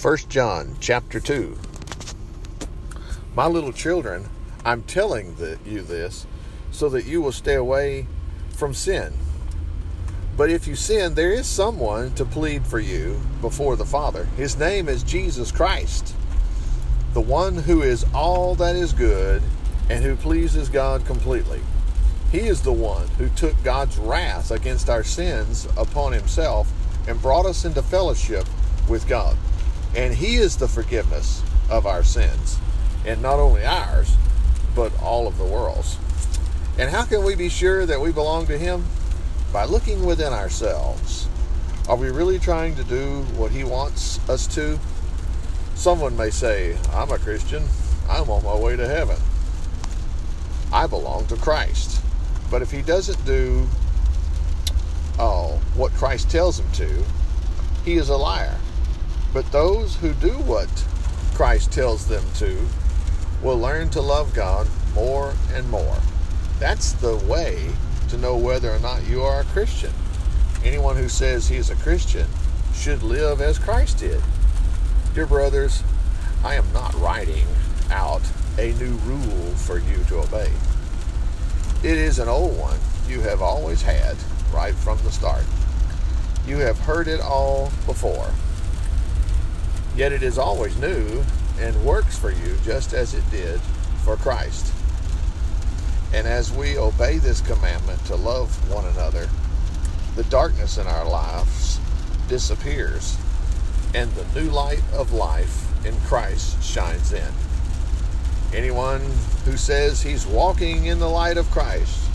1 John chapter 2. My little children, I'm telling the, you this so that you will stay away from sin. But if you sin, there is someone to plead for you before the Father. His name is Jesus Christ, the one who is all that is good and who pleases God completely. He is the one who took God's wrath against our sins upon himself and brought us into fellowship with God. And He is the forgiveness of our sins. And not only ours, but all of the world's. And how can we be sure that we belong to Him? By looking within ourselves. Are we really trying to do what He wants us to? Someone may say, I'm a Christian. I'm on my way to heaven. I belong to Christ. But if he doesn't do oh, what Christ tells him to, he is a liar. But those who do what Christ tells them to will learn to love God more and more. That's the way to know whether or not you are a Christian. Anyone who says he is a Christian should live as Christ did. Dear brothers, I am not writing out a new rule for you to obey. It is an old one you have always had right from the start. You have heard it all before. Yet it is always new and works for you just as it did for Christ. And as we obey this commandment to love one another, the darkness in our lives disappears and the new light of life in Christ shines in. Anyone who says he's walking in the light of Christ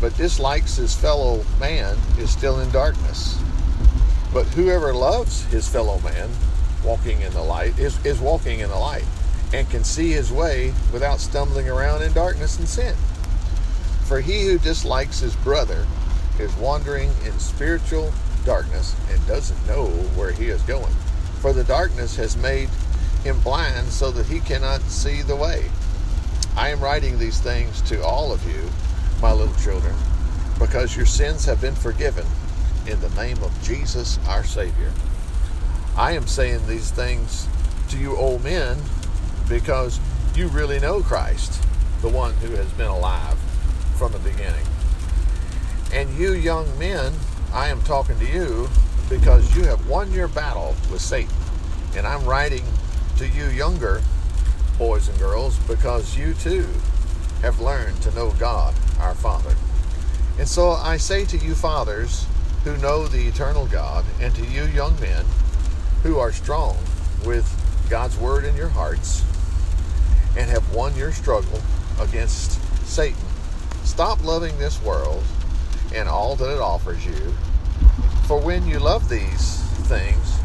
but dislikes his fellow man is still in darkness. But whoever loves his fellow man walking in the light is, is walking in the light and can see his way without stumbling around in darkness and sin. For he who dislikes his brother is wandering in spiritual darkness and doesn't know where he is going. For the darkness has made him blind so that he cannot see the way. I am writing these things to all of you, my little children, because your sins have been forgiven in the name of Jesus our Savior. I am saying these things to you old men because you really know Christ, the one who has been alive from the beginning. And you young men, I am talking to you because you have won your battle with Satan. And I'm writing to you younger boys and girls because you too have learned to know God, our Father. And so I say to you fathers who know the eternal God, and to you young men who are strong with God's word in your hearts and have won your struggle against Satan, stop loving this world and all that it offers you. For when you love these things,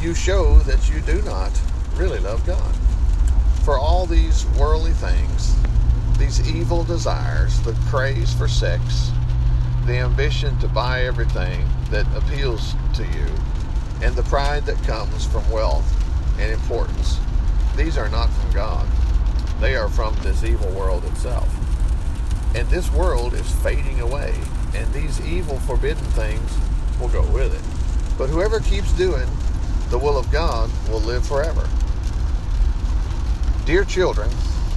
you show that you do not really love God. For all these worldly things, these evil desires, the craze for sex, the ambition to buy everything that appeals to you, and the pride that comes from wealth and importance. These are not from God. They are from this evil world itself. And this world is fading away, and these evil, forbidden things will go with it. But whoever keeps doing the will of God will live forever. Dear children,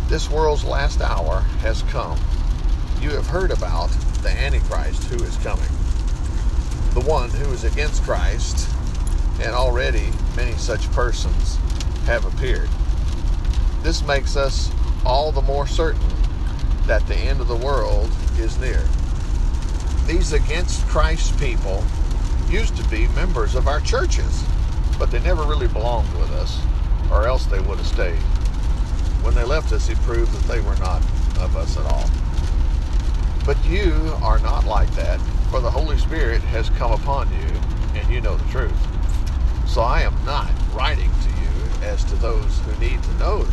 this world's last hour has come. You have heard about the Antichrist who is coming, the one who is against Christ and already many such persons have appeared. This makes us all the more certain that the end of the world is near. These against Christ people used to be members of our churches, but they never really belonged with us, or else they would have stayed. When they left us, it proved that they were not of us at all. But you are not like that, for the Holy Spirit has come upon you, and you know the truth. So I am not writing to you as to those who need to know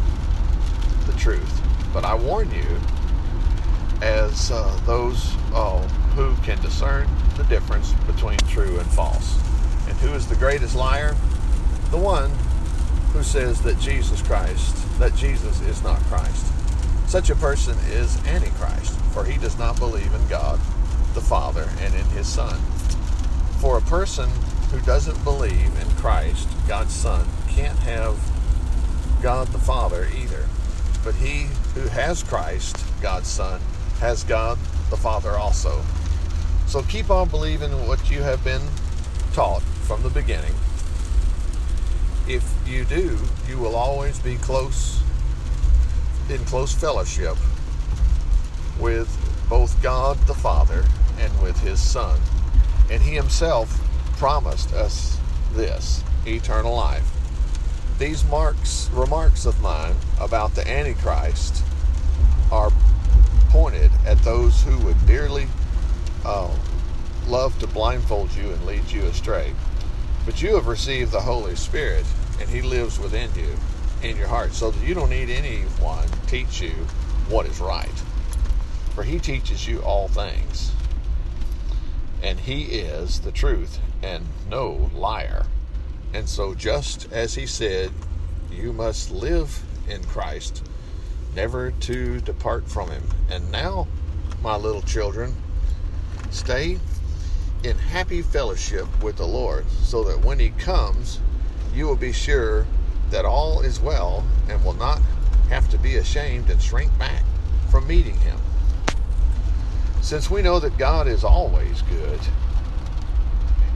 the truth, but I warn you as uh, those uh, who can discern the difference between true and false. And who is the greatest liar? The one who says that Jesus Christ, that Jesus is not Christ. Such a person is Antichrist, for he does not believe in God, the Father, and in his Son. For a person who doesn't believe in Christ God's Son, can't have God the Father either. But he who has Christ, God's Son, has God the Father also. So keep on believing what you have been taught from the beginning. If you do, you will always be close, in close fellowship with both God the Father and with His Son. And He Himself promised us this eternal life. These marks, remarks of mine about the Antichrist are pointed at those who would dearly uh, love to blindfold you and lead you astray. But you have received the Holy Spirit, and He lives within you, in your heart, so that you don't need anyone teach you what is right. For He teaches you all things, and He is the truth and no liar. And so, just as He said, you must live in Christ, never to depart from Him. And now, my little children, stay in happy fellowship with the Lord, so that when He comes, you will be sure that all is well and will not have to be ashamed and shrink back from meeting Him. Since we know that God is always good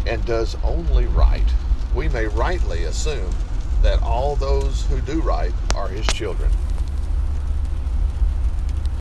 and does only right, we may rightly assume that all those who do right are His children.